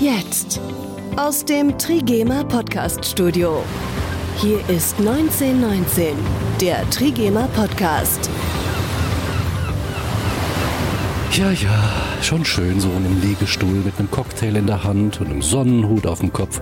Jetzt. Aus dem Trigema Podcast Studio. Hier ist 1919, der Trigema Podcast. Ja, ja, schon schön so in einem Liegestuhl mit einem Cocktail in der Hand und einem Sonnenhut auf dem Kopf.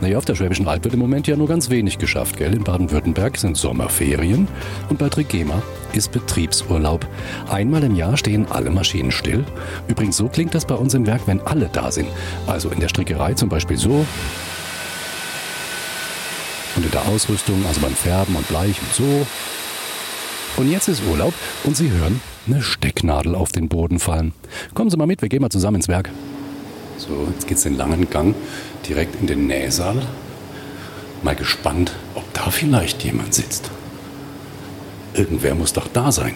Naja, auf der Schwäbischen Alb wird im Moment ja nur ganz wenig geschafft, gell? In Baden-Württemberg sind Sommerferien und bei Trigema ist Betriebsurlaub. Einmal im Jahr stehen alle Maschinen still. Übrigens, so klingt das bei uns im Werk, wenn alle da sind. Also in der Strickerei zum Beispiel so. Und in der Ausrüstung, also beim Färben und Bleichen so. Und jetzt ist Urlaub und Sie hören eine Stecknadel auf den Boden fallen. Kommen Sie mal mit, wir gehen mal zusammen ins Werk. So, jetzt geht's den langen Gang direkt in den Nähsaal. Mal gespannt, ob da vielleicht jemand sitzt. Irgendwer muss doch da sein.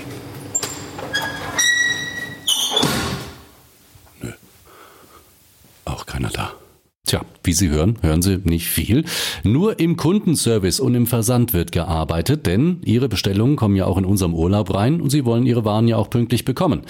Nö. Auch keiner da. Tja, wie Sie hören, hören Sie nicht viel. Nur im Kundenservice und im Versand wird gearbeitet, denn Ihre Bestellungen kommen ja auch in unserem Urlaub rein und Sie wollen Ihre Waren ja auch pünktlich bekommen.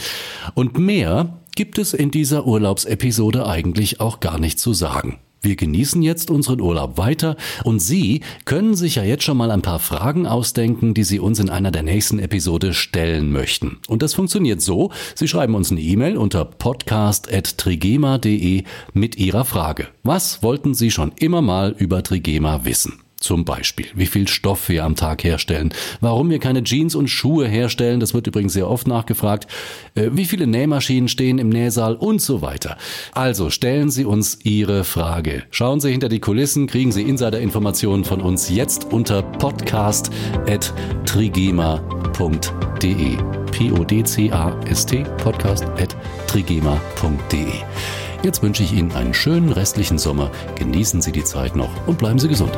Und mehr gibt es in dieser Urlaubsepisode eigentlich auch gar nicht zu sagen. Wir genießen jetzt unseren Urlaub weiter und Sie können sich ja jetzt schon mal ein paar Fragen ausdenken, die Sie uns in einer der nächsten Episode stellen möchten. Und das funktioniert so, Sie schreiben uns eine E-Mail unter podcast.trigema.de mit Ihrer Frage. Was wollten Sie schon immer mal über Trigema wissen? Zum Beispiel, wie viel Stoff wir am Tag herstellen, warum wir keine Jeans und Schuhe herstellen, das wird übrigens sehr oft nachgefragt, äh, wie viele Nähmaschinen stehen im Nähsaal und so weiter. Also stellen Sie uns Ihre Frage. Schauen Sie hinter die Kulissen, kriegen Sie Insider-Informationen von uns jetzt unter podcast.trigema.de. P-O-D-C-A-S-T, podcast.trigema.de. Jetzt wünsche ich Ihnen einen schönen restlichen Sommer. Genießen Sie die Zeit noch und bleiben Sie gesund.